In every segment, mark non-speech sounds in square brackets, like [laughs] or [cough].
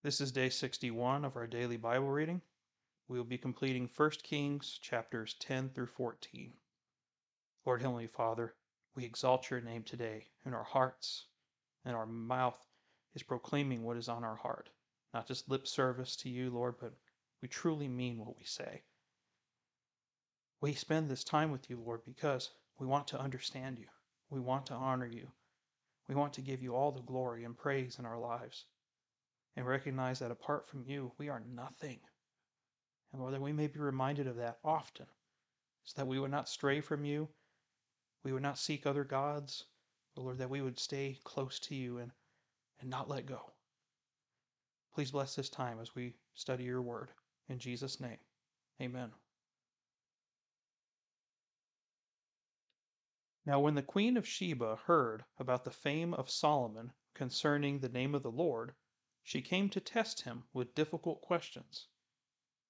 This is day 61 of our daily Bible reading. We will be completing 1 Kings chapters 10 through 14. Lord Heavenly Father, we exalt your name today in our hearts, and our mouth is proclaiming what is on our heart. Not just lip service to you, Lord, but we truly mean what we say. We spend this time with you, Lord, because we want to understand you. We want to honor you. We want to give you all the glory and praise in our lives and recognize that apart from you, we are nothing. And Lord, that we may be reminded of that often, so that we would not stray from you, we would not seek other gods, but Lord, that we would stay close to you and, and not let go. Please bless this time as we study your word. In Jesus' name, amen. Now, when the queen of Sheba heard about the fame of Solomon concerning the name of the Lord, she came to test him with difficult questions.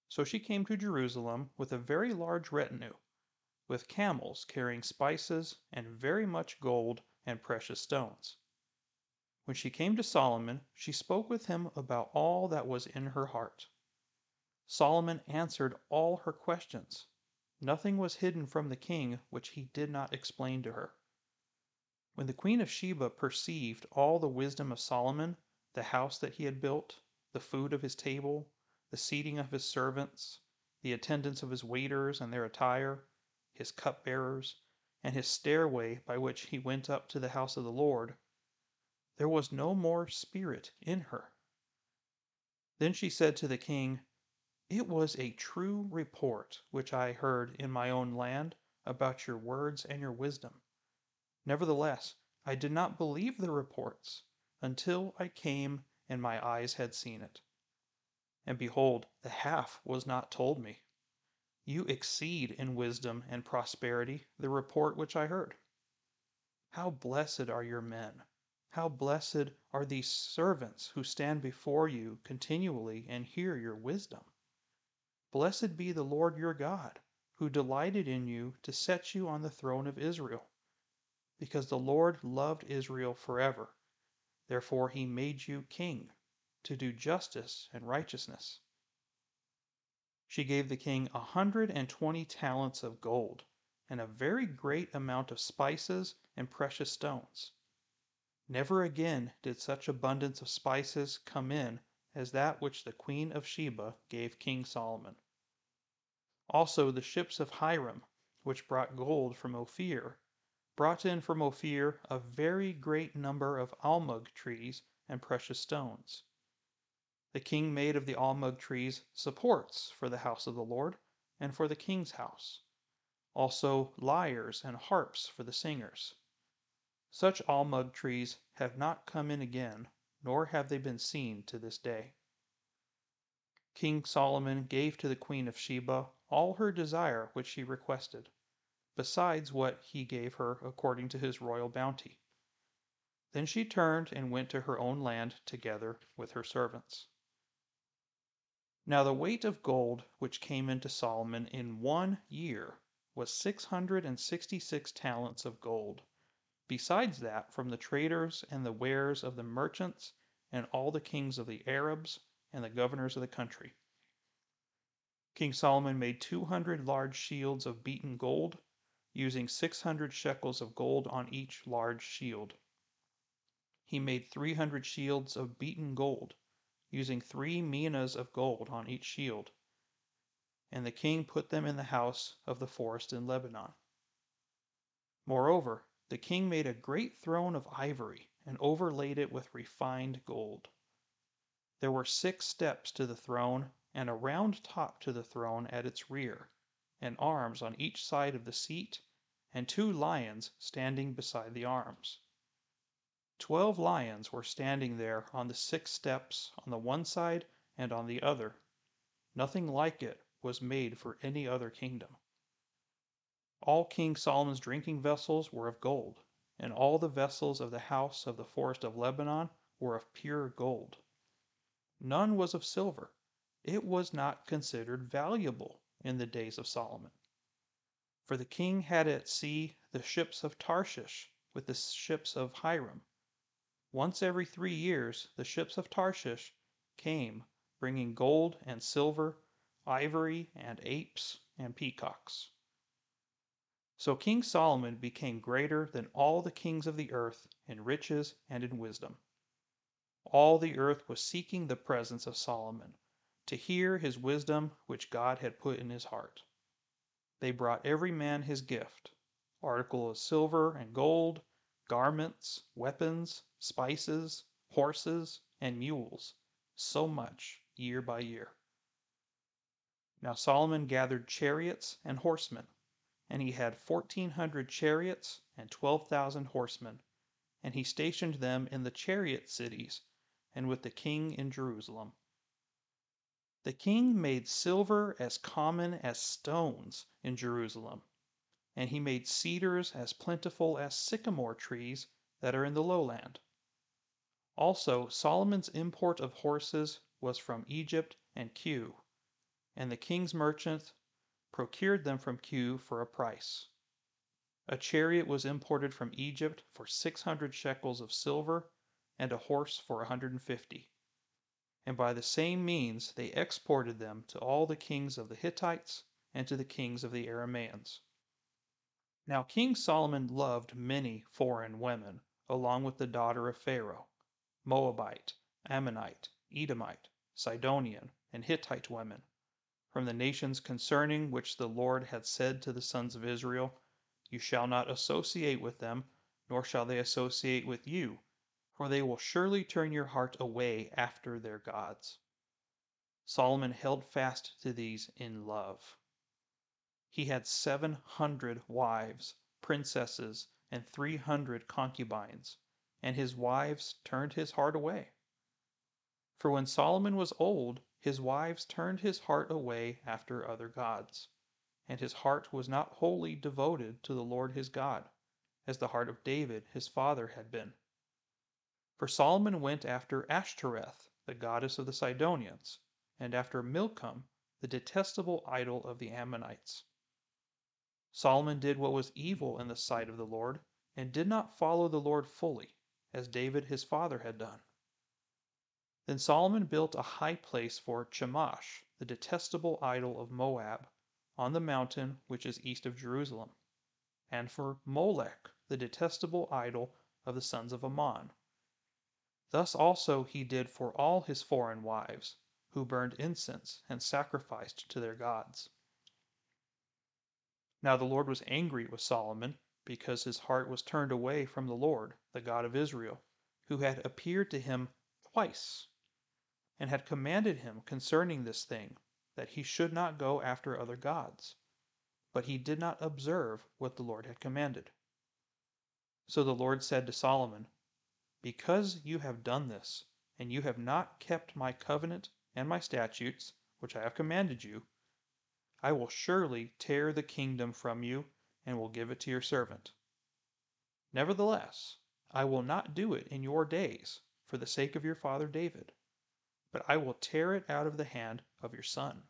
So she came to Jerusalem with a very large retinue, with camels carrying spices and very much gold and precious stones. When she came to Solomon, she spoke with him about all that was in her heart. Solomon answered all her questions. Nothing was hidden from the king which he did not explain to her. When the queen of Sheba perceived all the wisdom of Solomon, the house that he had built, the food of his table, the seating of his servants, the attendance of his waiters and their attire, his cupbearers, and his stairway by which he went up to the house of the Lord, there was no more spirit in her. Then she said to the king, It was a true report which I heard in my own land about your words and your wisdom. Nevertheless, I did not believe the reports until I came and my eyes had seen it. And behold, the half was not told me. You exceed in wisdom and prosperity the report which I heard. How blessed are your men! How blessed are these servants who stand before you continually and hear your wisdom! Blessed be the Lord your God, who delighted in you to set you on the throne of Israel, because the Lord loved Israel forever Therefore he made you king, to do justice and righteousness. She gave the king a hundred and twenty talents of gold, and a very great amount of spices and precious stones. Never again did such abundance of spices come in as that which the queen of Sheba gave King Solomon. Also the ships of Hiram, which brought gold from Ophir, brought in from Ophir a very great number of almug trees and precious stones. The king made of the almug trees supports for the house of the Lord and for the king's house, also lyres and harps for the singers. Such almug trees have not come in again, nor have they been seen to this day. King Solomon gave to the queen of Sheba all her desire which she requested besides what he gave her according to his royal bounty. Then she turned and went to her own land together with her servants. Now the weight of gold which came into Solomon in one year was six hundred and sixty six talents of gold, besides that from the traders and the wares of the merchants and all the kings of the Arabs and the governors of the country. King Solomon made two hundred large shields of beaten gold using 600 shekels of gold on each large shield. He made 300 shields of beaten gold, using three minas of gold on each shield. And the king put them in the house of the forest in Lebanon. Moreover, the king made a great throne of ivory and overlaid it with refined gold. There were six steps to the throne, and a round top to the throne at its rear, and arms on each side of the seat and two lions standing beside the arms. Twelve lions were standing there on the six steps on the one side and on the other. Nothing like it was made for any other kingdom. All King Solomon's drinking vessels were of gold, and all the vessels of the house of the forest of Lebanon were of pure gold. None was of silver. It was not considered valuable in the days of Solomon. For the king had at sea the ships of Tarshish with the ships of Hiram. Once every three years the ships of Tarshish came, bringing gold and silver, ivory and apes and peacocks. So King Solomon became greater than all the kings of the earth in riches and in wisdom. All the earth was seeking the presence of Solomon, to hear his wisdom which God had put in his heart. They brought every man his gift article of silver and gold, garments, weapons, spices, horses, and mules, so much year by year. Now Solomon gathered chariots and horsemen and he had fourteen hundred chariots and twelve thousand horsemen, and he stationed them in the chariot cities, and with the king in Jerusalem. The king made silver as common as stones in Jerusalem, and he made cedars as plentiful as sycamore trees that are in the lowland. Also, Solomon's import of horses was from Egypt and Kue, and the king's merchants procured them from Kue for a price. A chariot was imported from Egypt for 600 shekels of silver, and a horse for a 150. And by the same means they exported them to all the kings of the Hittites and to the kings of the Aramaeans. Now King Solomon loved many foreign women, along with the daughter of Pharaoh Moabite, Ammonite, Edomite, Sidonian, and Hittite women from the nations concerning which the Lord had said to the sons of Israel, You shall not associate with them, nor shall they associate with you, for they will surely turn your heart away after their gods. Solomon held fast to these in love. He had seven hundred wives, princesses, and three hundred concubines, and his wives turned his heart away. For when Solomon was old, his wives turned his heart away after other gods, and his heart was not wholly devoted to the Lord his God, as the heart of David his father had been. For Solomon went after Ashtoreth, the goddess of the Sidonians, and after Milcom, the detestable idol of the Ammonites. Solomon did what was evil in the sight of the Lord, and did not follow the Lord fully, as David his father had done. Then Solomon built a high place for Chemosh, the detestable idol of Moab, on the mountain which is east of Jerusalem, and for Molech, the detestable idol of the sons of Ammon. Thus also he did for all his foreign wives, who burned incense and sacrificed to their gods. Now the Lord was angry with Solomon, because his heart was turned away from the Lord, the God of Israel, who had appeared to him twice and had commanded him concerning this thing, that he should not go after other gods. But he did not observe what the Lord had commanded. So the Lord said to Solomon, Because you have done this, and you have not kept my covenant and my statutes, which I have commanded you, I will surely tear the kingdom from you, and will give it to your servant. Nevertheless, I will not do it in your days, for the sake of your father David but I will tear it out of the hand of your son.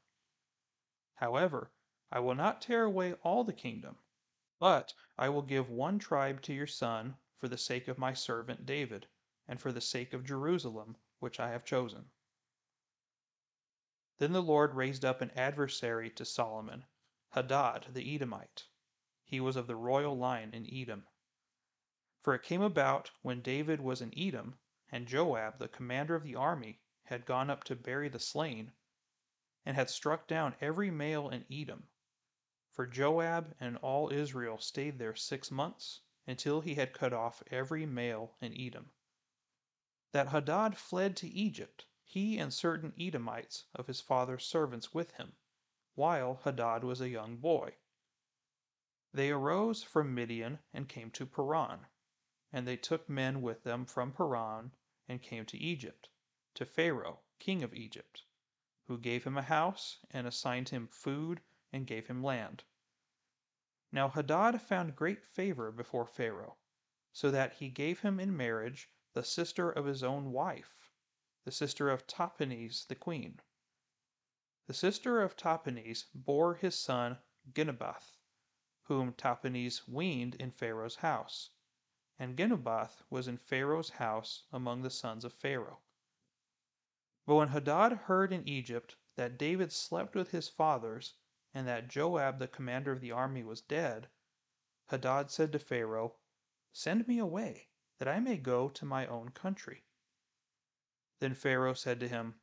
However, I will not tear away all the kingdom, but I will give one tribe to your son for the sake of my servant David, and for the sake of Jerusalem, which I have chosen. Then the Lord raised up an adversary to Solomon, Hadad the Edomite. He was of the royal line in Edom. For it came about when David was in Edom, and Joab, the commander of the army, had gone up to bury the slain, and had struck down every male in Edom. For Joab and all Israel stayed there six months, until he had cut off every male in Edom. That Hadad fled to Egypt, he and certain Edomites of his father's servants with him, while Hadad was a young boy. They arose from Midian and came to Paran, and they took men with them from Paran and came to Egypt to Pharaoh, king of Egypt, who gave him a house and assigned him food and gave him land. Now Hadad found great favor before Pharaoh, so that he gave him in marriage the sister of his own wife, the sister of Tahpenes the queen. The sister of Tahpenes bore his son Genubath, whom Tahpenes weaned in Pharaoh's house. And Genubath was in Pharaoh's house among the sons of Pharaoh. But when Hadad heard in Egypt that David slept with his fathers, and that Joab the commander of the army was dead, Hadad said to Pharaoh, Send me away, that I may go to my own country. Then Pharaoh said to him,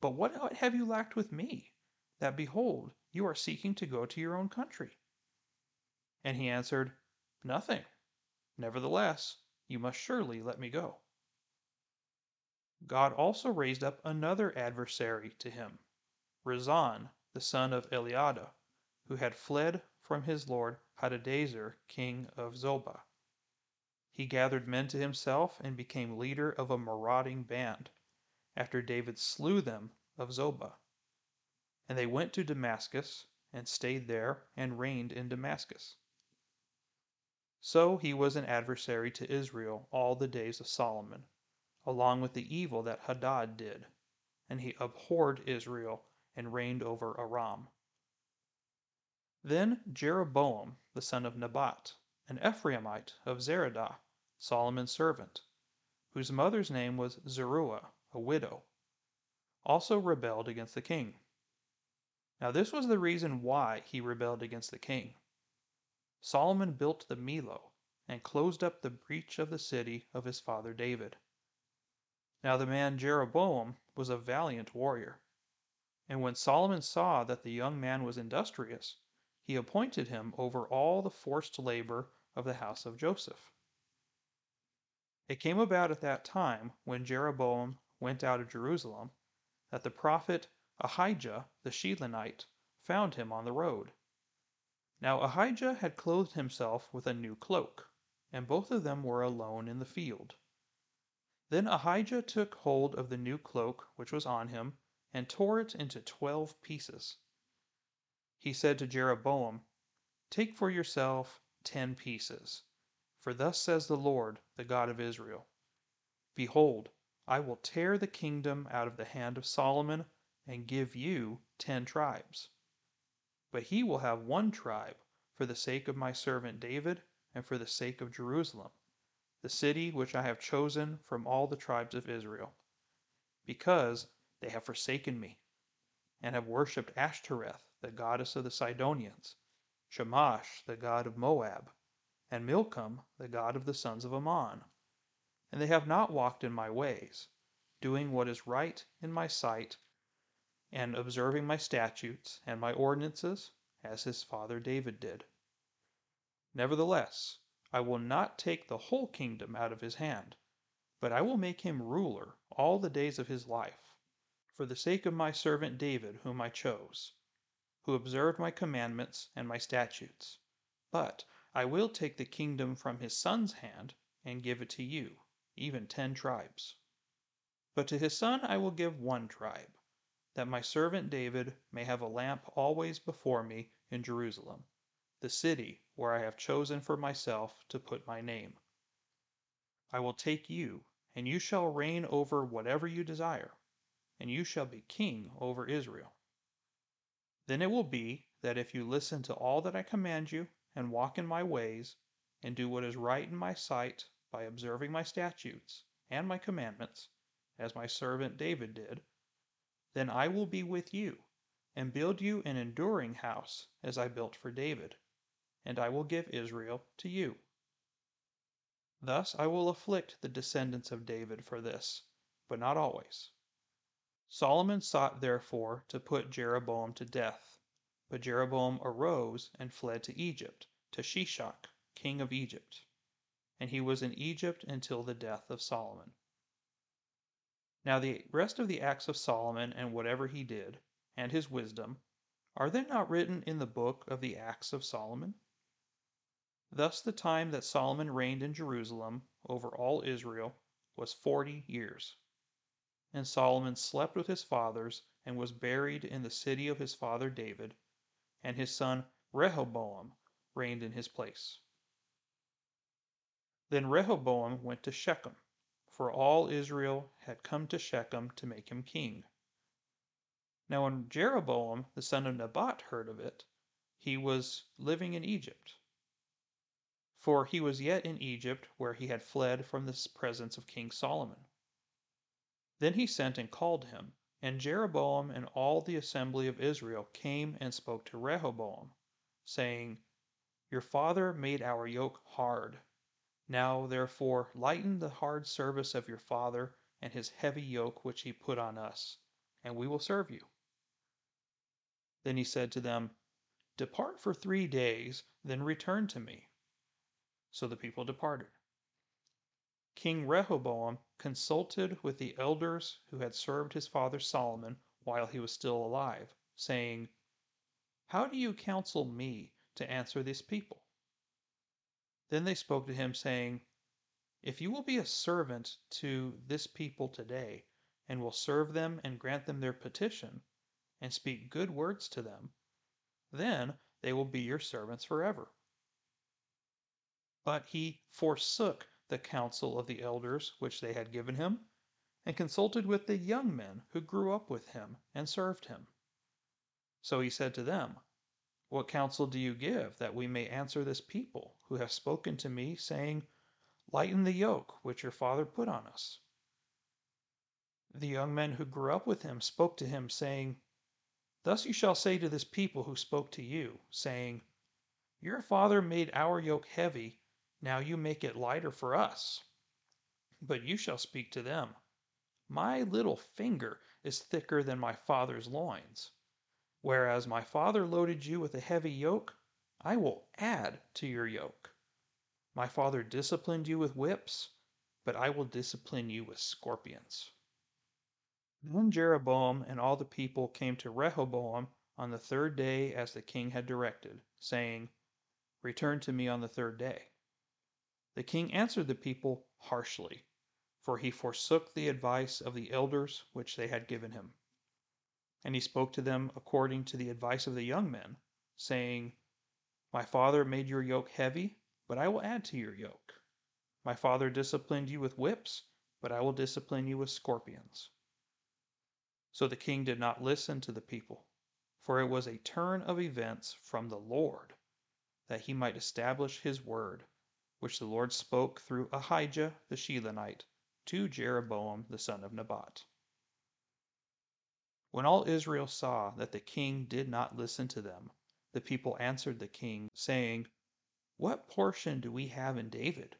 But what have you lacked with me, that behold, you are seeking to go to your own country? And he answered, Nothing. Nevertheless, you must surely let me go. God also raised up another adversary to him, Rezon, the son of Eliada, who had fled from his lord Hadadezer, king of Zobah. He gathered men to himself and became leader of a marauding band, after David slew them of Zobah. And they went to Damascus, and stayed there, and reigned in Damascus. So he was an adversary to Israel all the days of Solomon along with the evil that Hadad did, and he abhorred Israel and reigned over Aram. Then Jeroboam, the son of Nebat, an Ephraimite of Zeredah, Solomon's servant, whose mother's name was Zeruah, a widow, also rebelled against the king. Now, this was the reason why he rebelled against the king. Solomon built the Millo and closed up the breach of the city of his father David. Now the man Jeroboam was a valiant warrior. And when Solomon saw that the young man was industrious, he appointed him over all the forced labor of the house of Joseph. It came about at that time, when Jeroboam went out of Jerusalem, that the prophet Ahijah the Shilonite found him on the road. Now Ahijah had clothed himself with a new cloak, and both of them were alone in the field. Then Ahijah took hold of the new cloak which was on him, and tore it into twelve pieces. He said to Jeroboam, Take for yourself ten pieces. For thus says the Lord, the God of Israel Behold, I will tear the kingdom out of the hand of Solomon, and give you ten tribes. But he will have one tribe for the sake of my servant David, and for the sake of Jerusalem the city which I have chosen from all the tribes of Israel, because they have forsaken me, and have worshipped Ashtoreth, the goddess of the Sidonians, Chemosh, the god of Moab, and Milcom, the god of the sons of Ammon. And they have not walked in my ways, doing what is right in my sight, and observing my statutes and my ordinances, as his father David did. Nevertheless, I will not take the whole kingdom out of his hand, but I will make him ruler all the days of his life, for the sake of my servant David whom I chose, who observed my commandments and my statutes. But I will take the kingdom from his son's hand and give it to you, even ten tribes. But to his son I will give one tribe, that my servant David may have a lamp always before me in Jerusalem the city where I have chosen for myself to put my name. I will take you, and you shall reign over whatever you desire, and you shall be king over Israel. Then it will be that if you listen to all that I command you, and walk in my ways, and do what is right in my sight by observing my statutes and my commandments, as my servant David did, then I will be with you, and build you an enduring house as I built for David and I will give Israel to you. Thus I will afflict the descendants of David for this, but not always. Solomon sought therefore to put Jeroboam to death, but Jeroboam arose and fled to Egypt, to Shishak, king of Egypt. And he was in Egypt until the death of Solomon. Now the rest of the acts of Solomon and whatever he did, and his wisdom, are they not written in the book of the acts of Solomon? Thus the time that Solomon reigned in Jerusalem over all Israel was forty years. And Solomon slept with his fathers, and was buried in the city of his father David, and his son Rehoboam reigned in his place. Then Rehoboam went to Shechem, for all Israel had come to Shechem to make him king. Now when Jeroboam the son of Nebat heard of it, he was living in Egypt for he was yet in Egypt, where he had fled from the presence of King Solomon. Then he sent and called him, and Jeroboam and all the assembly of Israel came and spoke to Rehoboam, saying, Your father made our yoke hard. Now, therefore, lighten the hard service of your father and his heavy yoke which he put on us, and we will serve you. Then he said to them, Depart for three days, then return to me. So the people departed. King Rehoboam consulted with the elders who had served his father Solomon while he was still alive, saying, How do you counsel me to answer this people? Then they spoke to him, saying, If you will be a servant to this people today, and will serve them and grant them their petition, and speak good words to them, then they will be your servants forever. But he forsook the counsel of the elders which they had given him, and consulted with the young men who grew up with him and served him. So he said to them, What counsel do you give, that we may answer this people, who have spoken to me, saying, Lighten the yoke which your father put on us? The young men who grew up with him spoke to him, saying, Thus you shall say to this people who spoke to you, saying, Your father made our yoke heavy now you make it lighter for us. But you shall speak to them. My little finger is thicker than my father's loins. Whereas my father loaded you with a heavy yoke, I will add to your yoke. My father disciplined you with whips, but I will discipline you with scorpions. Then Jeroboam and all the people came to Rehoboam on the third day as the king had directed, saying, Return to me on the third day. The king answered the people harshly, for he forsook the advice of the elders which they had given him. And he spoke to them according to the advice of the young men, saying, My father made your yoke heavy, but I will add to your yoke. My father disciplined you with whips, but I will discipline you with scorpions. So the king did not listen to the people, for it was a turn of events from the Lord, that he might establish his word which the Lord spoke through Ahijah the Shilonite to Jeroboam the son of Nebat. When all Israel saw that the king did not listen to them, the people answered the king, saying, What portion do we have in David?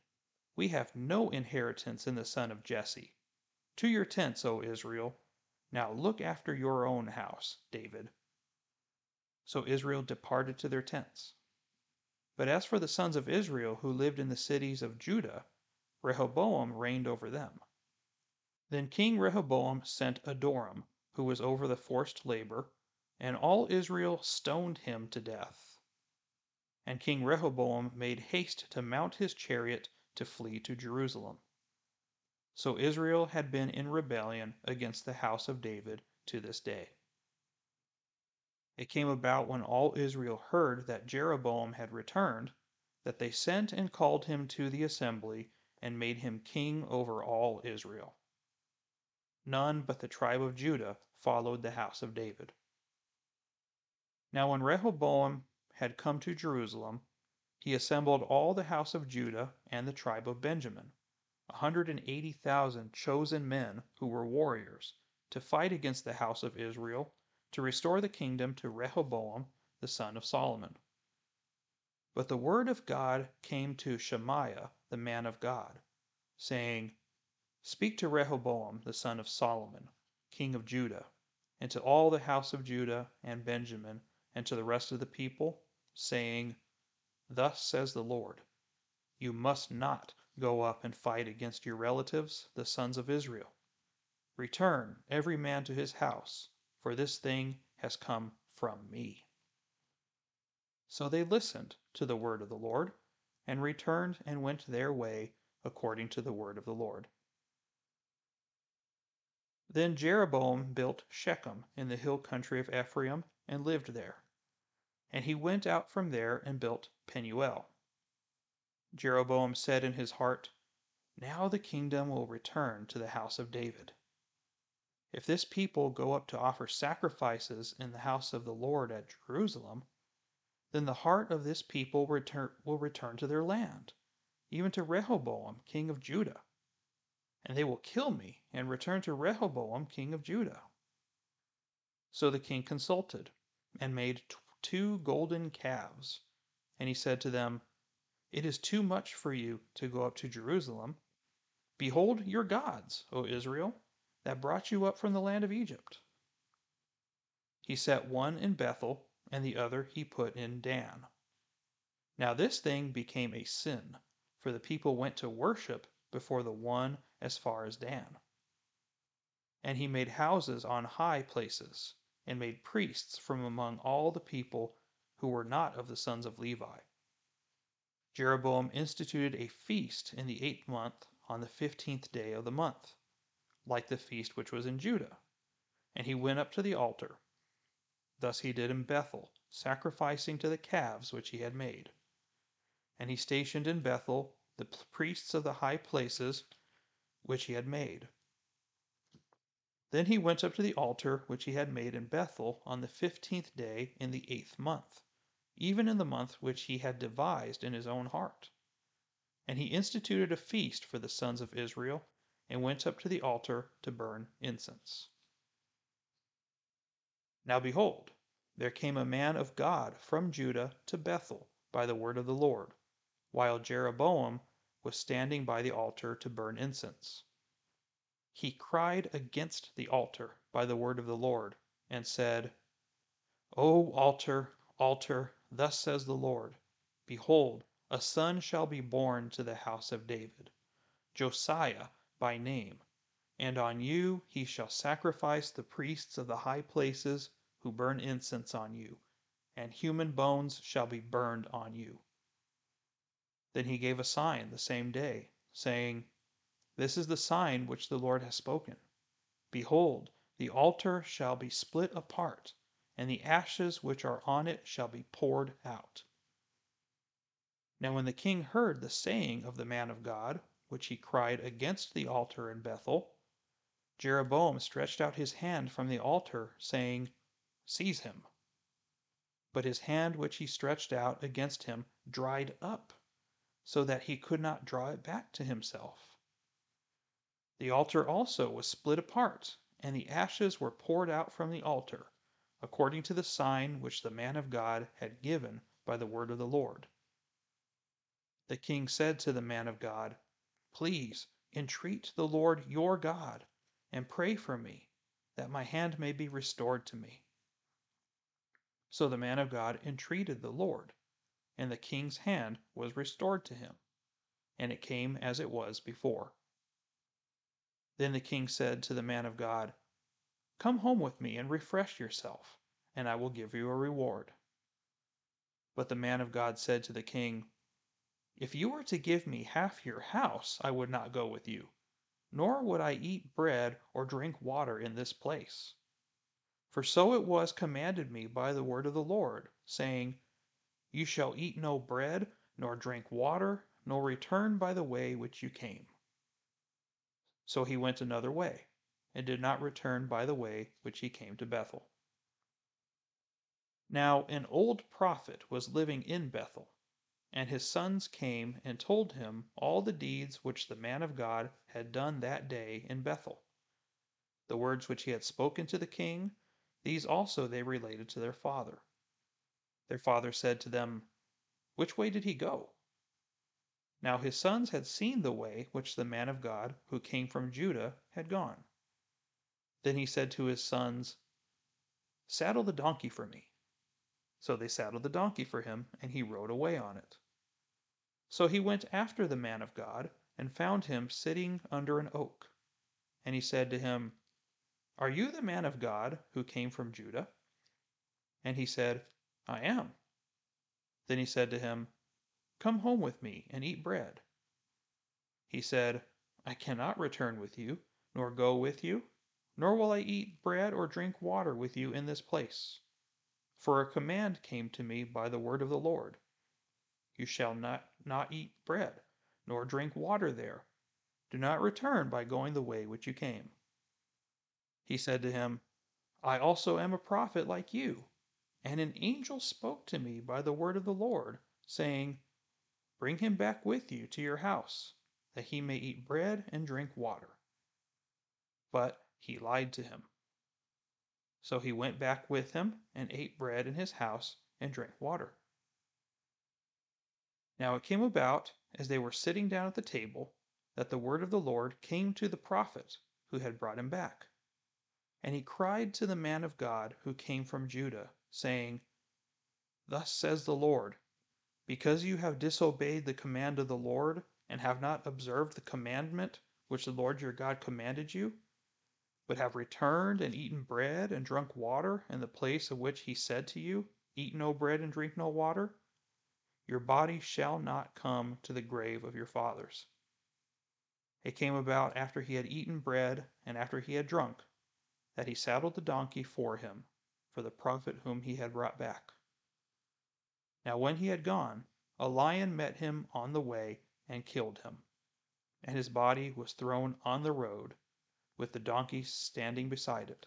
We have no inheritance in the son of Jesse. To your tents, O Israel. Now look after your own house, David. So Israel departed to their tents. But as for the sons of Israel who lived in the cities of Judah, Rehoboam reigned over them. Then King Rehoboam sent Adoram, who was over the forced labor, and all Israel stoned him to death. And King Rehoboam made haste to mount his chariot to flee to Jerusalem. So Israel had been in rebellion against the house of David to this day. It came about when all Israel heard that Jeroboam had returned, that they sent and called him to the assembly, and made him king over all Israel. None but the tribe of Judah followed the house of David. Now when Rehoboam had come to Jerusalem, he assembled all the house of Judah and the tribe of Benjamin, a hundred and eighty thousand chosen men who were warriors, to fight against the house of Israel to restore the kingdom to Rehoboam the son of Solomon. But the word of God came to Shemaiah the man of God, saying, Speak to Rehoboam the son of Solomon, king of Judah, and to all the house of Judah and Benjamin, and to the rest of the people, saying, Thus says the Lord, You must not go up and fight against your relatives, the sons of Israel. Return, every man to his house, for this thing has come from me. So they listened to the word of the Lord, and returned and went their way according to the word of the Lord. Then Jeroboam built Shechem in the hill country of Ephraim and lived there. And he went out from there and built Penuel. Jeroboam said in his heart, Now the kingdom will return to the house of David. If this people go up to offer sacrifices in the house of the Lord at Jerusalem, then the heart of this people return, will return to their land, even to Rehoboam, king of Judah. and they will kill me and return to Rehoboam, king of Judah. So the king consulted and made two golden calves. And he said to them, It is too much for you to go up to Jerusalem. Behold your gods, O Israel, that brought you up from the land of Egypt. He set one in Bethel, and the other he put in Dan. Now this thing became a sin, for the people went to worship before the one as far as Dan. And he made houses on high places, and made priests from among all the people who were not of the sons of Levi. Jeroboam instituted a feast in the eighth month on the fifteenth day of the month, like the feast which was in Judah. And he went up to the altar. Thus he did in Bethel, sacrificing to the calves which he had made. And he stationed in Bethel the priests of the high places which he had made. Then he went up to the altar which he had made in Bethel on the fifteenth day in the eighth month, even in the month which he had devised in his own heart. And he instituted a feast for the sons of Israel, and went up to the altar to burn incense. Now behold, there came a man of God from Judah to Bethel by the word of the Lord, while Jeroboam was standing by the altar to burn incense he cried against the altar by the word of the Lord, and said, O altar, altar, thus says the Lord, Behold, a son shall be born to the house of David, Josiah by name, and on you he shall sacrifice the priests of the high places who burn incense on you, and human bones shall be burned on you. Then he gave a sign the same day, saying, this is the sign which the Lord has spoken. Behold, the altar shall be split apart, and the ashes which are on it shall be poured out. Now when the king heard the saying of the man of God, which he cried against the altar in Bethel, Jeroboam stretched out his hand from the altar, saying, Seize him. But his hand which he stretched out against him dried up, so that he could not draw it back to himself. The altar also was split apart, and the ashes were poured out from the altar, according to the sign which the man of God had given by the word of the Lord. The king said to the man of God, Please entreat the Lord your God, and pray for me, that my hand may be restored to me. So the man of God entreated the Lord, and the king's hand was restored to him, and it came as it was before. Then the king said to the man of God, Come home with me and refresh yourself, and I will give you a reward. But the man of God said to the king, If you were to give me half your house, I would not go with you, nor would I eat bread or drink water in this place. For so it was commanded me by the word of the Lord, saying, You shall eat no bread, nor drink water, nor return by the way which you came. So he went another way, and did not return by the way which he came to Bethel. Now an old prophet was living in Bethel, and his sons came and told him all the deeds which the man of God had done that day in Bethel. The words which he had spoken to the king, these also they related to their father. Their father said to them, Which way did he go? Now his sons had seen the way which the man of God, who came from Judah, had gone. Then he said to his sons, Saddle the donkey for me. So they saddled the donkey for him, and he rode away on it. So he went after the man of God, and found him sitting under an oak. And he said to him, Are you the man of God who came from Judah? And he said, I am. Then he said to him, Come home with me and eat bread. He said, I cannot return with you, nor go with you, nor will I eat bread or drink water with you in this place. For a command came to me by the word of the Lord. You shall not, not eat bread, nor drink water there. Do not return by going the way which you came. He said to him, I also am a prophet like you, and an angel spoke to me by the word of the Lord, saying, Bring him back with you to your house, that he may eat bread and drink water. But he lied to him. So he went back with him and ate bread in his house and drank water. Now it came about, as they were sitting down at the table, that the word of the Lord came to the prophet who had brought him back. And he cried to the man of God who came from Judah, saying, Thus says the Lord, because you have disobeyed the command of the Lord, and have not observed the commandment which the Lord your God commanded you, but have returned and eaten bread and drunk water in the place of which he said to you, Eat no bread and drink no water, your body shall not come to the grave of your fathers. It came about after he had eaten bread and after he had drunk, that he saddled the donkey for him, for the prophet whom he had brought back. Now when he had gone, a lion met him on the way and killed him, and his body was thrown on the road, with the donkey standing beside it.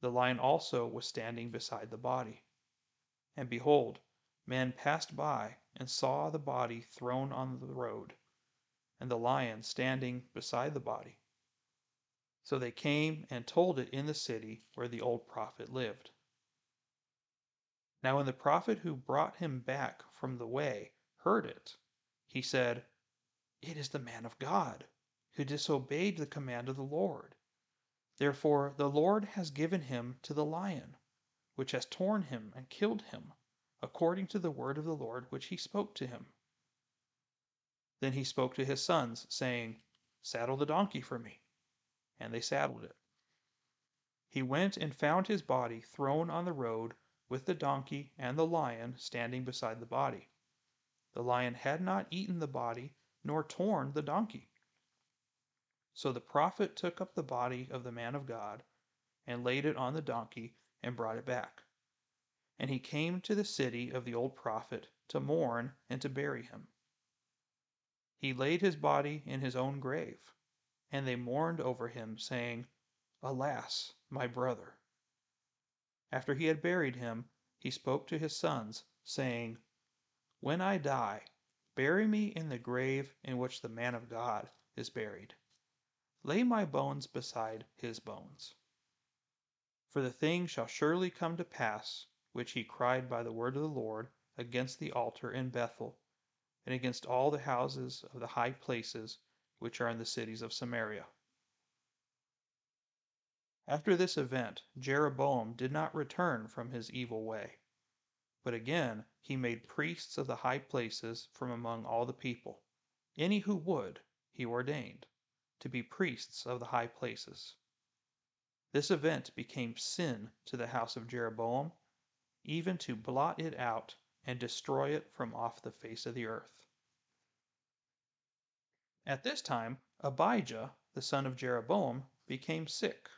The lion also was standing beside the body. And behold, men passed by and saw the body thrown on the road and the lion standing beside the body. So they came and told it in the city where the old prophet lived. Now, when the prophet who brought him back from the way heard it, he said, It is the man of God, who disobeyed the command of the Lord. Therefore, the Lord has given him to the lion, which has torn him and killed him, according to the word of the Lord which he spoke to him. Then he spoke to his sons, saying, Saddle the donkey for me. And they saddled it. He went and found his body thrown on the road, with the donkey and the lion standing beside the body. The lion had not eaten the body, nor torn the donkey. So the prophet took up the body of the man of God, and laid it on the donkey, and brought it back. And he came to the city of the old prophet to mourn and to bury him. He laid his body in his own grave, and they mourned over him, saying, Alas, my brother! After he had buried him, he spoke to his sons, saying, When I die, bury me in the grave in which the man of God is buried. Lay my bones beside his bones. For the thing shall surely come to pass, which he cried by the word of the Lord against the altar in Bethel and against all the houses of the high places which are in the cities of Samaria. After this event, Jeroboam did not return from his evil way, but again he made priests of the high places from among all the people. Any who would, he ordained, to be priests of the high places. This event became sin to the house of Jeroboam, even to blot it out and destroy it from off the face of the earth. At this time, Abijah, the son of Jeroboam, became sick.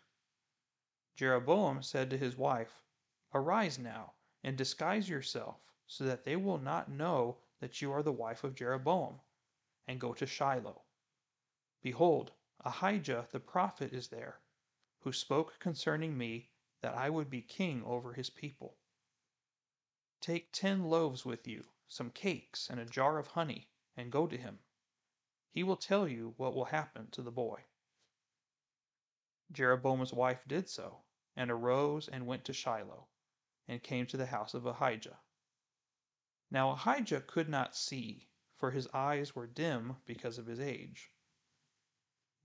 Jeroboam said to his wife, Arise now, and disguise yourself, so that they will not know that you are the wife of Jeroboam, and go to Shiloh. Behold, Ahijah the prophet is there, who spoke concerning me that I would be king over his people. Take ten loaves with you, some cakes, and a jar of honey, and go to him. He will tell you what will happen to the boy. Jeroboam's wife did so, and arose and went to Shiloh, and came to the house of Ahijah. Now Ahijah could not see, for his eyes were dim because of his age.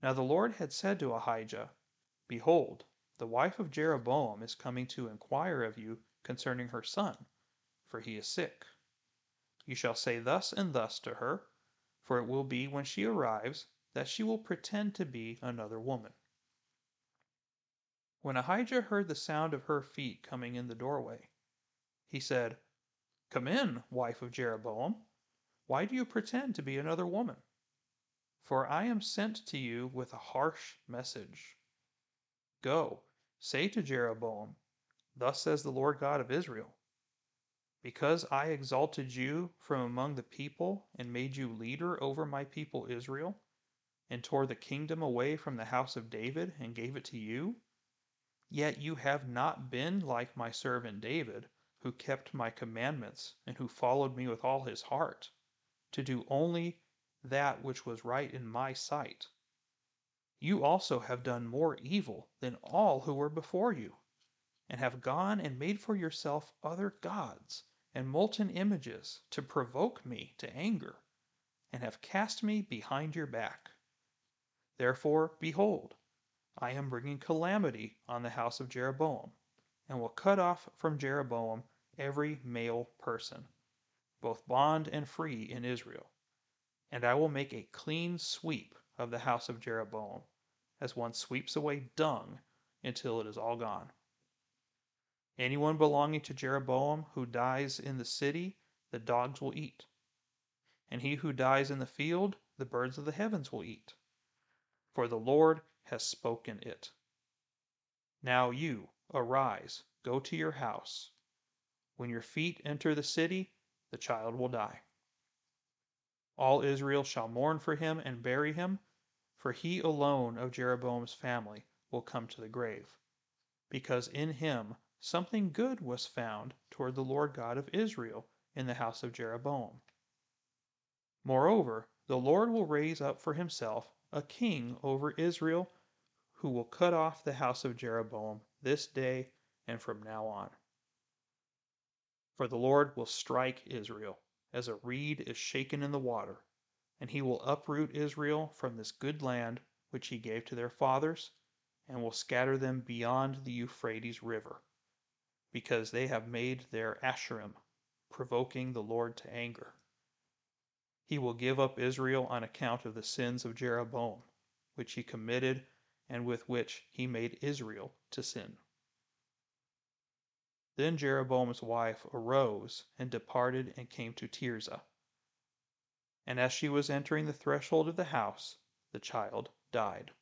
Now the Lord had said to Ahijah, Behold, the wife of Jeroboam is coming to inquire of you concerning her son for he is sick. You shall say thus and thus to her, for it will be when she arrives that she will pretend to be another woman. When Ahijah heard the sound of her feet coming in the doorway, he said, Come in, wife of Jeroboam. Why do you pretend to be another woman? For I am sent to you with a harsh message. Go, say to Jeroboam, Thus says the Lord God of Israel because I exalted you from among the people and made you leader over my people Israel, and tore the kingdom away from the house of David and gave it to you, yet you have not been like my servant David, who kept my commandments and who followed me with all his heart, to do only that which was right in my sight. You also have done more evil than all who were before you, and have gone and made for yourself other gods and molten images to provoke me to anger, and have cast me behind your back. Therefore, behold, I am bringing calamity on the house of Jeroboam, and will cut off from Jeroboam every male person, both bond and free in Israel. And I will make a clean sweep of the house of Jeroboam, as one sweeps away dung until it is all gone. Anyone belonging to Jeroboam who dies in the city, the dogs will eat. And he who dies in the field, the birds of the heavens will eat. For the Lord has spoken it. Now you, arise, go to your house. When your feet enter the city, the child will die. All Israel shall mourn for him and bury him, for he alone of Jeroboam's family will come to the grave, because in him something good was found toward the Lord God of Israel in the house of Jeroboam. Moreover, the Lord will raise up for himself a king over Israel who will cut off the house of Jeroboam this day and from now on. For the Lord will strike Israel as a reed is shaken in the water, and he will uproot Israel from this good land which he gave to their fathers, and will scatter them beyond the Euphrates River because they have made their Asherim, provoking the Lord to anger. He will give up Israel on account of the sins of Jeroboam, which he committed and with which he made Israel to sin. Then Jeroboam's wife arose and departed and came to Tirzah. And as she was entering the threshold of the house, the child died.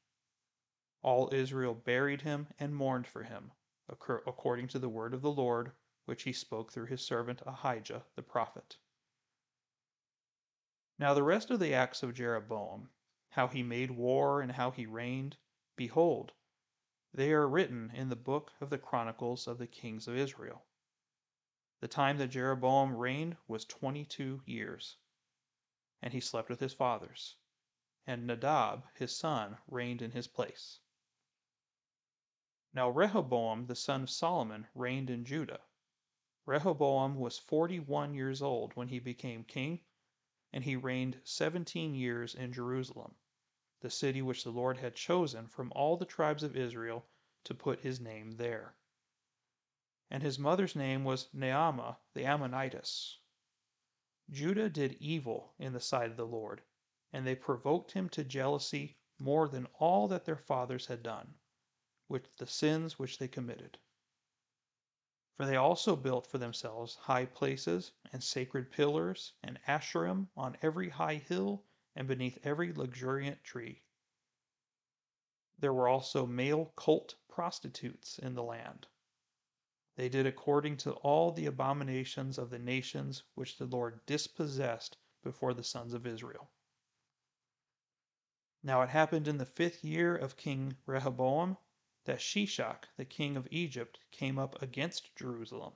All Israel buried him and mourned for him according to the word of the Lord, which he spoke through his servant Ahijah the prophet. Now the rest of the acts of Jeroboam, how he made war and how he reigned, behold, they are written in the book of the Chronicles of the kings of Israel. The time that Jeroboam reigned was twenty two years, and he slept with his fathers. And Nadab, his son, reigned in his place. Now Rehoboam the son of Solomon reigned in Judah. Rehoboam was forty one years old when he became king, and he reigned seventeen years in Jerusalem, the city which the Lord had chosen from all the tribes of Israel to put his name there. And his mother's name was Naamah the Ammonitess. Judah did evil in the sight of the Lord, and they provoked him to jealousy more than all that their fathers had done with the sins which they committed. For they also built for themselves high places and sacred pillars and asherim on every high hill and beneath every luxuriant tree. There were also male cult prostitutes in the land. They did according to all the abominations of the nations which the Lord dispossessed before the sons of Israel. Now it happened in the fifth year of King Rehoboam that Shishak, the king of Egypt, came up against Jerusalem.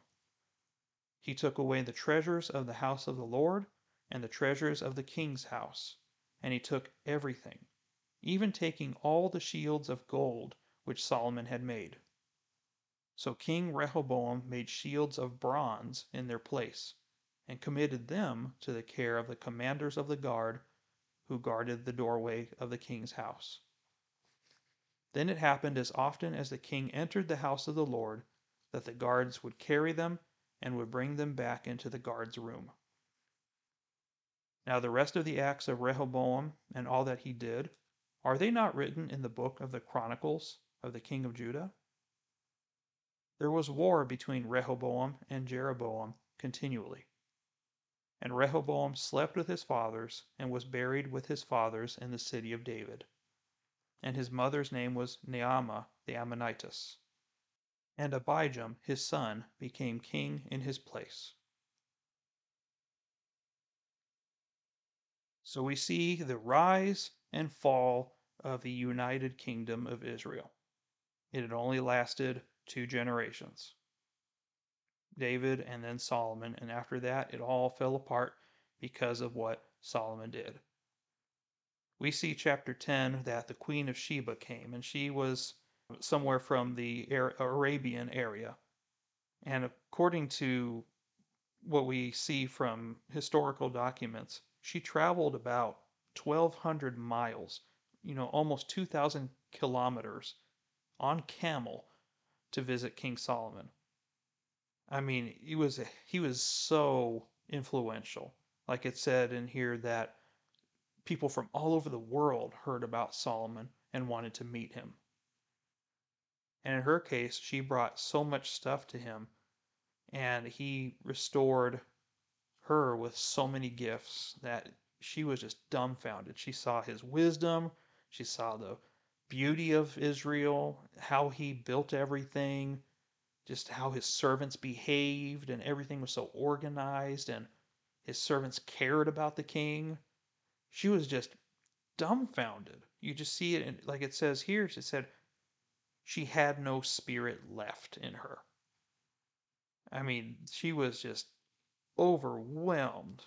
He took away the treasures of the house of the Lord and the treasures of the king's house, and he took everything, even taking all the shields of gold which Solomon had made. So King Rehoboam made shields of bronze in their place, and committed them to the care of the commanders of the guard who guarded the doorway of the king's house. Then it happened as often as the king entered the house of the Lord that the guards would carry them and would bring them back into the guard's room. Now the rest of the acts of Rehoboam and all that he did, are they not written in the book of the Chronicles of the king of Judah? There was war between Rehoboam and Jeroboam continually. And Rehoboam slept with his fathers and was buried with his fathers in the city of David and his mother's name was Naamah the Ammonitess. And Abijam his son became king in his place. So we see the rise and fall of the united kingdom of Israel. It had only lasted two generations. David and then Solomon, and after that it all fell apart because of what Solomon did. we see chapter 10 that the Queen of Sheba came, and she was somewhere from the Arabian area. And according to what we see from historical documents, she traveled about 1,200 miles, you know, almost 2,000 kilometers on camel to visit King Solomon. I mean, he was he was so influential. Like it said in here that people from all over the world heard about Solomon and wanted to meet him. And in her case, she brought so much stuff to him, and he restored her with so many gifts that she was just dumbfounded. She saw his wisdom, she saw the beauty of Israel, how he built everything, just how his servants behaved, and everything was so organized, and his servants cared about the king. She was just dumbfounded. You just see it, in, like it says here, she said, she had no spirit left in her. I mean, she was just overwhelmed.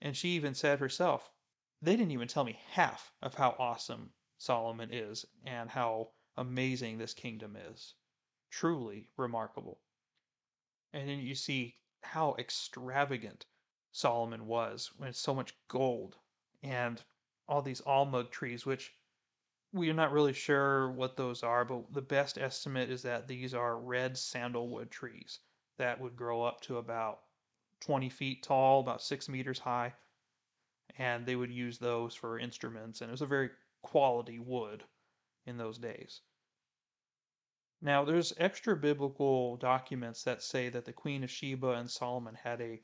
And she even said herself, they didn't even tell me half of how awesome Solomon is and how amazing this kingdom is. Truly remarkable. And then you see how extravagant Solomon was when so much gold and all these almug trees, which we are not really sure what those are, but the best estimate is that these are red sandalwood trees that would grow up to about 20 feet tall, about six meters high, and they would use those for instruments, and it was a very quality wood in those days. Now, there's extra biblical documents that say that the Queen of Sheba and Solomon had a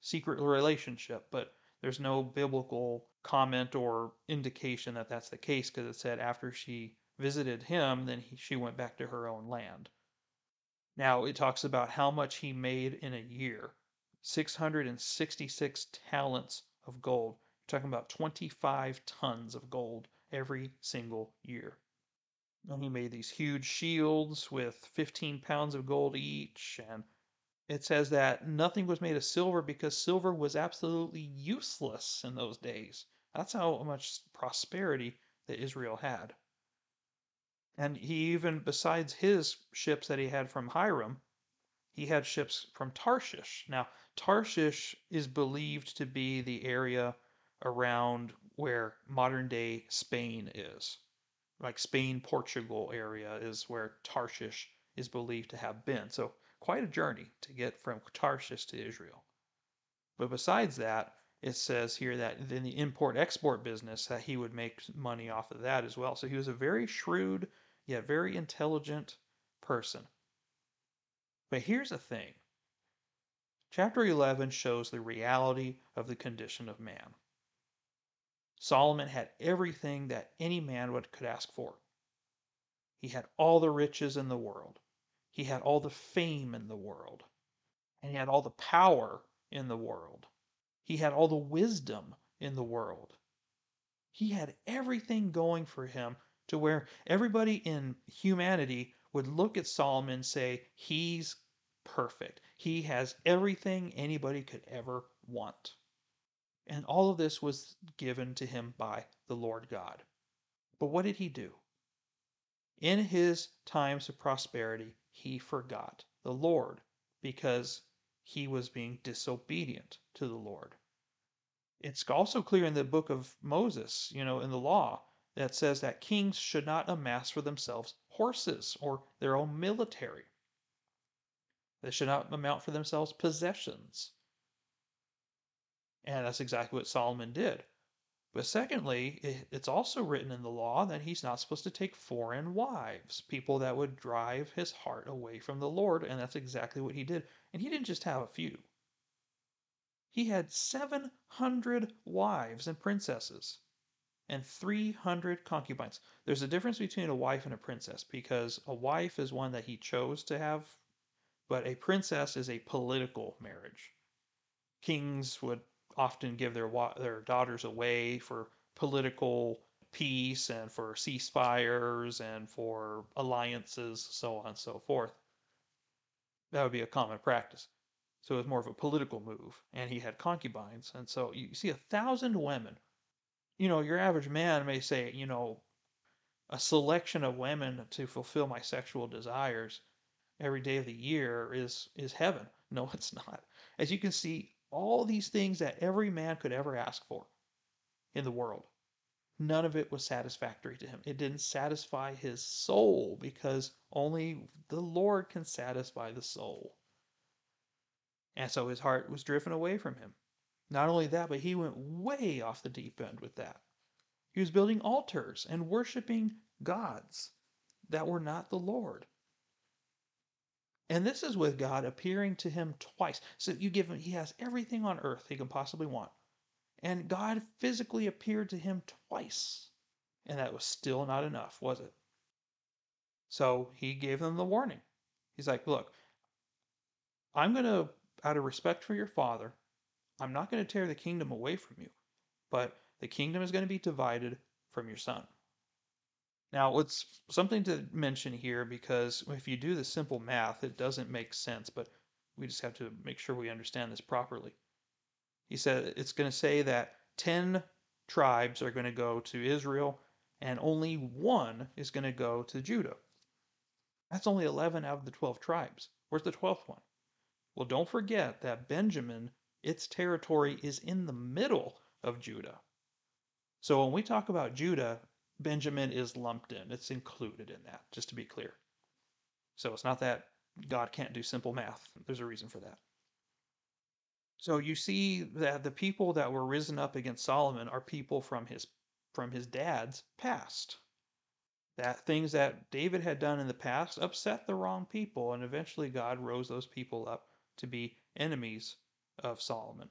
secret relationship, but there's no biblical comment or indication that that's the case because it said after she visited him, then he, she went back to her own land. Now it talks about how much he made in a year 666 talents of gold. We're talking about 25 tons of gold every single year. And he made these huge shields with 15 pounds of gold each and it says that nothing was made of silver because silver was absolutely useless in those days. That's how much prosperity that Israel had. And he even, besides his ships that he had from Hiram, he had ships from Tarshish. Now, Tarshish is believed to be the area around where modern day Spain is. Like Spain, Portugal area is where Tarshish is believed to have been. So quite a journey to get from Tarshish to Israel. But besides that, it says here that in the import export business that he would make money off of that as well. So he was a very shrewd yet very intelligent person. But here's the thing. Chapter 11 shows the reality of the condition of man. Solomon had everything that any man would, could ask for. He had all the riches in the world. He had all the fame in the world, and he had all the power in the world. He had all the wisdom in the world. He had everything going for him to where everybody in humanity would look at Solomon and say, He's perfect. He has everything anybody could ever want. And all of this was given to him by the Lord God. But what did he do? In his times of prosperity, he forgot the Lord because he was being disobedient to the Lord. It's also clear in the book of Moses, you know, in the law, that says that kings should not amass for themselves horses or their own military. They should not amount for themselves possessions. And that's exactly what Solomon did. But secondly, it's also written in the law that he's not supposed to take foreign wives, people that would drive his heart away from the Lord, and that's exactly what he did. And he didn't just have a few. He had 700 wives and princesses and 300 concubines. There's a difference between a wife and a princess because a wife is one that he chose to have, but a princess is a political marriage. Kings would often give their their daughters away for political peace and for ceasefires and for alliances, so on and so forth. That would be a common practice. So it was more of a political move, and he had concubines, and so you see a thousand women. You know, your average man may say, you know, a selection of women to fulfill my sexual desires every day of the year is is heaven. [laughs] No, it's not. As you can see, all these things that every man could ever ask for in the world, none of it was satisfactory to him. It didn't satisfy his soul because only the Lord can satisfy the soul. And so his heart was driven away from him. Not only that, but he went way off the deep end with that. He was building altars and worshiping gods that were not the Lord. And this is with God appearing to him twice. So you give him, he has everything on earth he can possibly want. And God physically appeared to him twice. And that was still not enough, was it? So he gave them the warning. He's like, look, I'm going to, out of respect for your father, I'm not going to tear the kingdom away from you, but the kingdom is going to be divided from your son. Now, it's something to mention here because if you do the simple math, it doesn't make sense, but we just have to make sure we understand this properly. He said it's going to say that 10 tribes are going to go to Israel and only one is going to go to Judah. That's only 11 out of the 12 tribes. Where's the 12th one? Well, don't forget that Benjamin, its territory is in the middle of Judah. So when we talk about Judah, Benjamin is lumped in. It's included in that, just to be clear. So it's not that God can't do simple math. There's a reason for that. So you see that the people that were risen up against Solomon are people from his from his dad's past. That things that David had done in the past upset the wrong people, and eventually God rose those people up to be enemies of Solomon.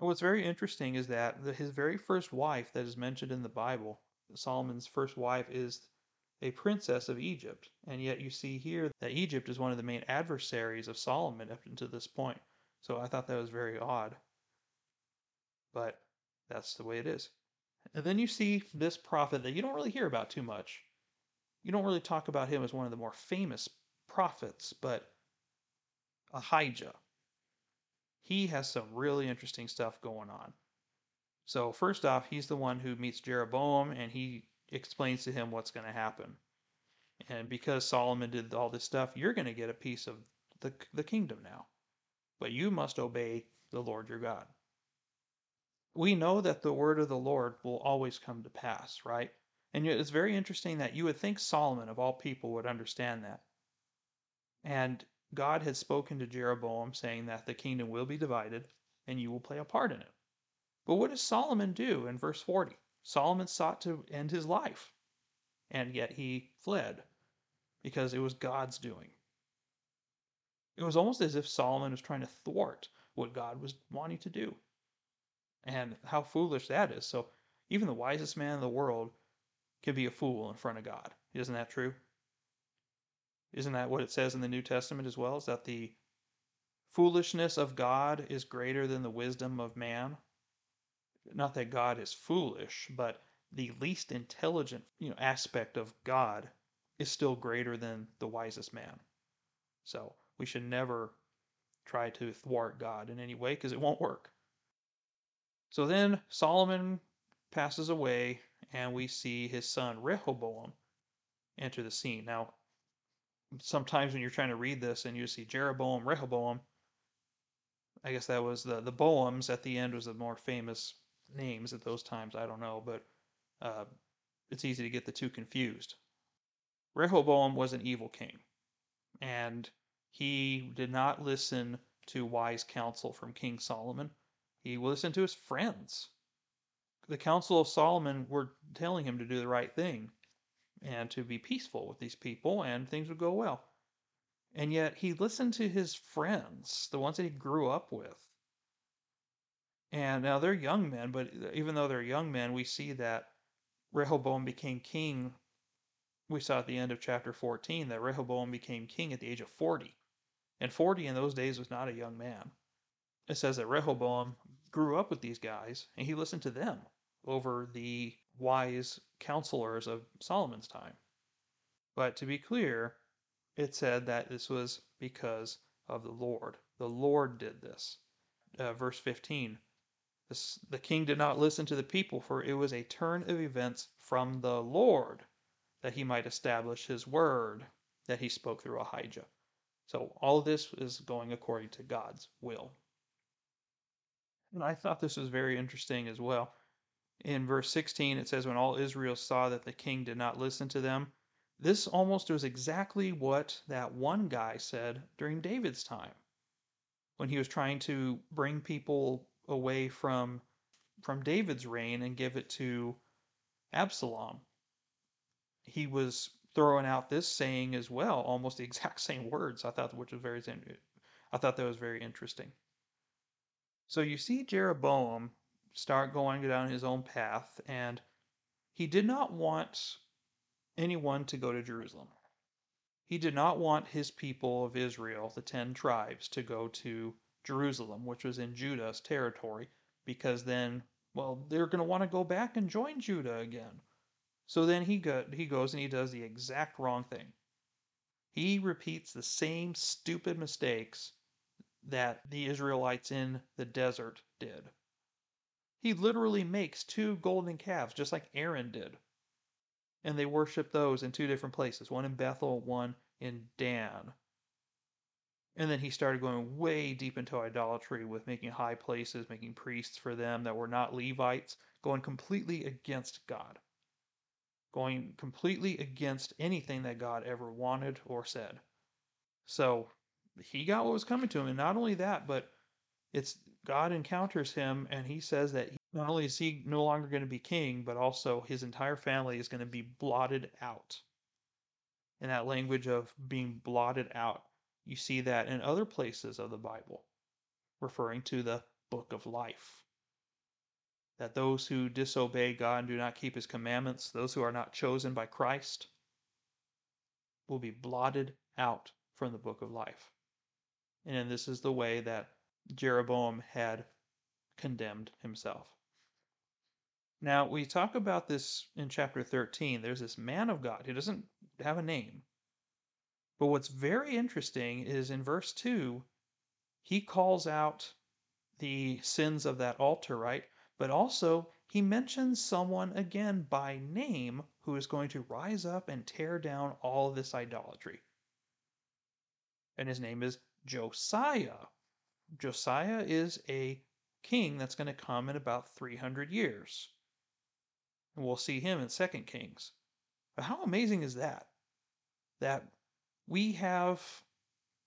And what's very interesting is that his very first wife that is mentioned in the Bible, Solomon's first wife, is a princess of Egypt. And yet you see here that Egypt is one of the main adversaries of Solomon up until this point. So I thought that was very odd. But that's the way it is. And then you see this prophet that you don't really hear about too much. You don't really talk about him as one of the more famous prophets, but Ahijah he has some really interesting stuff going on. So, first off, he's the one who meets Jeroboam and he explains to him what's going to happen. And because Solomon did all this stuff, you're going to get a piece of the, the kingdom now. But you must obey the Lord your God. We know that the word of the Lord will always come to pass, right? And it's very interesting that you would think Solomon, of all people, would understand that. And God had spoken to Jeroboam saying that the kingdom will be divided and you will play a part in it. But what does Solomon do in verse 40? Solomon sought to end his life, and yet he fled because it was God's doing. It was almost as if Solomon was trying to thwart what God was wanting to do. And how foolish that is. So, even the wisest man in the world can be a fool in front of God. Isn't that true? Isn't that what it says in the New Testament as well? Is that the foolishness of God is greater than the wisdom of man? Not that God is foolish, but the least intelligent you know, aspect of God is still greater than the wisest man. So we should never try to thwart God in any way because it won't work. So then Solomon passes away, and we see his son Rehoboam enter the scene. Now, sometimes when you're trying to read this and you see Jeroboam, Rehoboam, I guess that was the the Boams at the end was the more famous names at those times. I don't know, but uh, it's easy to get the two confused. Rehoboam was an evil king, and he did not listen to wise counsel from King Solomon. He listened to his friends. The council of Solomon were telling him to do the right thing, and to be peaceful with these people, and things would go well. And yet he listened to his friends, the ones that he grew up with. And now they're young men, but even though they're young men, we see that Rehoboam became king. We saw at the end of chapter 14 that Rehoboam became king at the age of 40. And 40 in those days was not a young man. It says that Rehoboam grew up with these guys and he listened to them over the wise counselors of Solomon's time. But to be clear, it said that this was because of the Lord. The Lord did this. Uh, verse 15 This, the king did not listen to the people, for it was a turn of events from the Lord that he might establish his word that he spoke through Ahijah. So all of this is going according to God's will. And I thought this was very interesting as well. In verse 16, it says, When all Israel saw that the king did not listen to them, this almost was exactly what that one guy said during David's time when he was trying to bring people away from from David's reign and give it to Absalom. He was throwing out this saying as well, almost the [laughs] exact same words. I thought which was very I thought that was very interesting. So you see Jeroboam start going down his own path and he did not want anyone to go to Jerusalem. He did not want his people of Israel, the 10 tribes, to go to Jerusalem, which was in Judah's territory, because then, well, they're going to want to go back and join Judah again. So then he, go, he goes and he does the exact wrong thing. He repeats the same stupid mistakes that the Israelites in the desert did. He literally makes two golden calves, just like Aaron did. And they worship those in two different places one in Bethel, one in Dan. And then he started going way deep into idolatry with making high places, making priests for them that were not Levites, going completely against God, going completely against anything that God ever wanted or said. So he got what was coming to him. And not only that, but it's God encounters him and he says that not only is he no longer going to be king, but also his entire family is going to be blotted out. In that language of being blotted out. You see that in other places of the Bible, referring to the book of life. That those who disobey God and do not keep his commandments, those who are not chosen by Christ, will be blotted out from the book of life. And this is the way that Jeroboam had condemned himself. Now, we talk about this in chapter 13. There's this man of God who doesn't have a name. But what's very interesting is in verse 2, he calls out the sins of that altar, right? But also, he mentions someone again by name who is going to rise up and tear down all this idolatry. And his name is Josiah. Josiah is a king that's going to come in about 300 years. And we'll see him in 2 Kings. But how amazing is that? That we have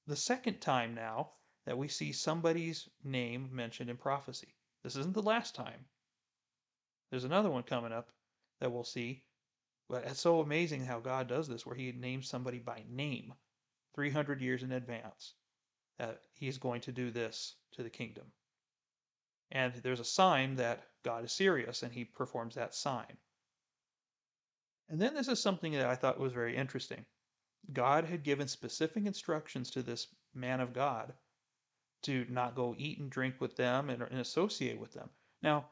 the second time now that we see somebody's name mentioned in prophecy. This isn't the last time. There's another one coming up that we'll see. But it's so amazing how God does this, where He names somebody by name 300 years in advance that He's going to do this to the kingdom. And there's a sign that God is serious, and He performs that sign. And then this is something that I thought was very interesting. God had given specific instructions to this man of God to not go eat and drink with them and, and associate with them. Now,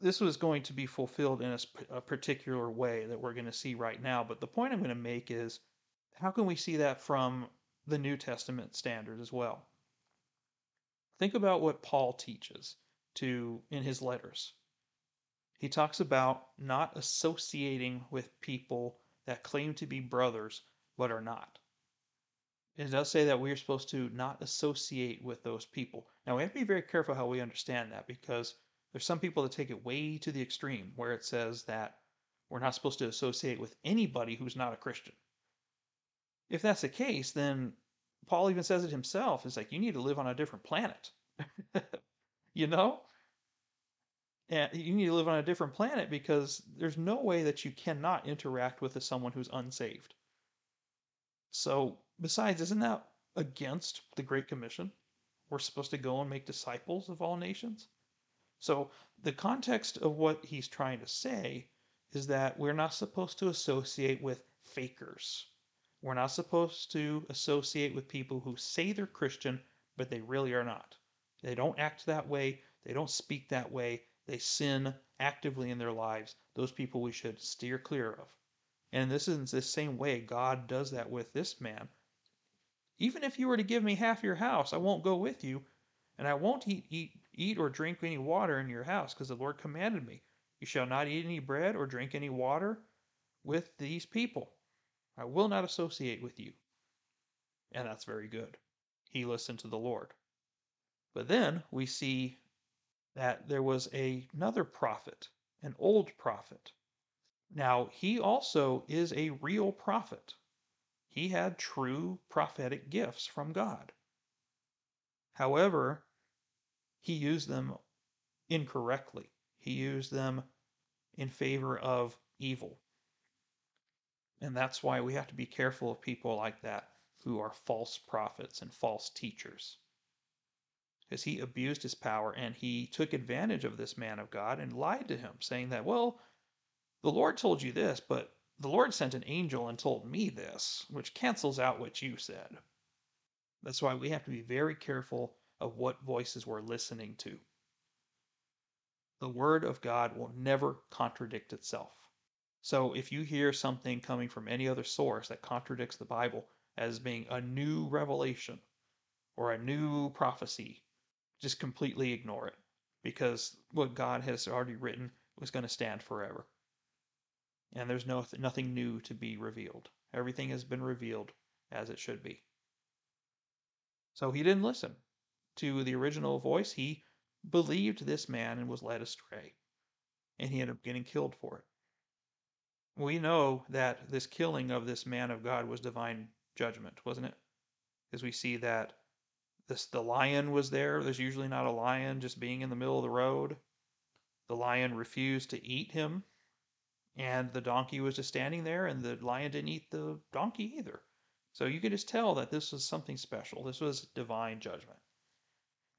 this was going to be fulfilled in a, a particular way that we're going to see right now, but the point I'm going to make is how can we see that from the New Testament standard as well? Think about what Paul teaches to in his letters. He talks about not associating with people that claim to be brothers but are not. It does say that we are supposed to not associate with those people. Now, we have to be very careful how we understand that because there's some people that take it way to the extreme where it says that we're not supposed to associate with anybody who's not a Christian. If that's the case, then Paul even says it himself. It's like you need to live on a different planet. [laughs] you know? And you need to live on a different planet because there's no way that you cannot interact with someone who's unsaved. So, besides, isn't that against the Great Commission? We're supposed to go and make disciples of all nations. So, the context of what he's trying to say is that we're not supposed to associate with fakers. We're not supposed to associate with people who say they're Christian, but they really are not. They don't act that way, they don't speak that way, they sin actively in their lives. Those people we should steer clear of. And this is the same way God does that with this man. Even if you were to give me half your house, I won't go with you, and I won't eat, eat eat or drink any water in your house, because the Lord commanded me. You shall not eat any bread or drink any water with these people. I will not associate with you. And that's very good. He listened to the Lord. But then we see that there was a, another prophet, an old prophet. Now, he also is a real prophet. He had true prophetic gifts from God. However, he used them incorrectly. He used them in favor of evil. And that's why we have to be careful of people like that who are false prophets and false teachers. Because he abused his power and he took advantage of this man of God and lied to him, saying that, well, the Lord told you this, but the Lord sent an angel and told me this, which cancels out what you said. That's why we have to be very careful of what voices we're listening to. The Word of God will never contradict itself. So if you hear something coming from any other source that contradicts the Bible as being a new revelation or a new prophecy, just completely ignore it because what God has already written was going to stand forever. And there's no nothing new to be revealed. Everything has been revealed as it should be. So he didn't listen to the original voice. He believed this man and was led astray. And he ended up getting killed for it. We know that this killing of this man of God was divine judgment, wasn't it? Because we see that this the lion was there. There's usually not a lion just being in the middle of the road. The lion refused to eat him, and the donkey was just standing there, and the lion didn't eat the donkey either. So you could just tell that this was something special. This was divine judgment.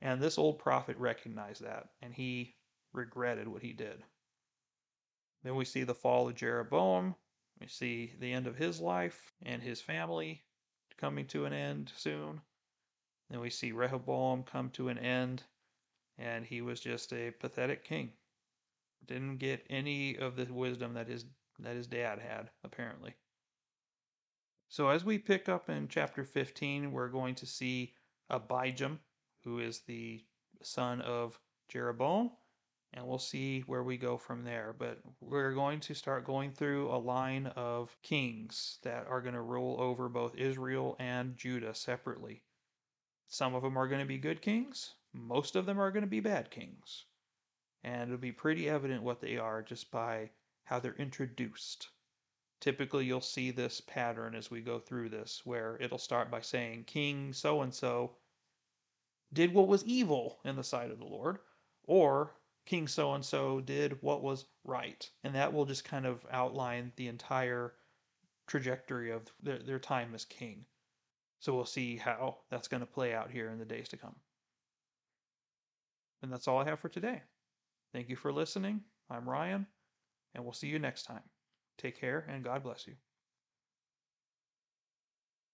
And this old prophet recognized that, and he regretted what he did. Then we see the fall of Jeroboam. We see the end of his life and his family coming to an end soon. Then we see Rehoboam come to an end, and he was just a pathetic king. Didn't get any of the wisdom that his that his dad had, apparently. So as we pick up in chapter 15, we're going to see Abijam, who is the son of Jeroboam, and we'll see where we go from there. But we're going to start going through a line of kings that are going to rule over both Israel and Judah separately. Some of them are going to be good kings, most of them are going to be bad kings. And it'll be pretty evident what they are just by how they're introduced. Typically, you'll see this pattern as we go through this, where it'll start by saying, King so and so did what was evil in the sight of the Lord, or King so and so did what was right. And that will just kind of outline the entire trajectory of their, their time as king. So we'll see how that's going to play out here in the days to come. And that's all I have for today. Thank you for listening. I'm Ryan, and we'll see you next time. Take care, and God bless you.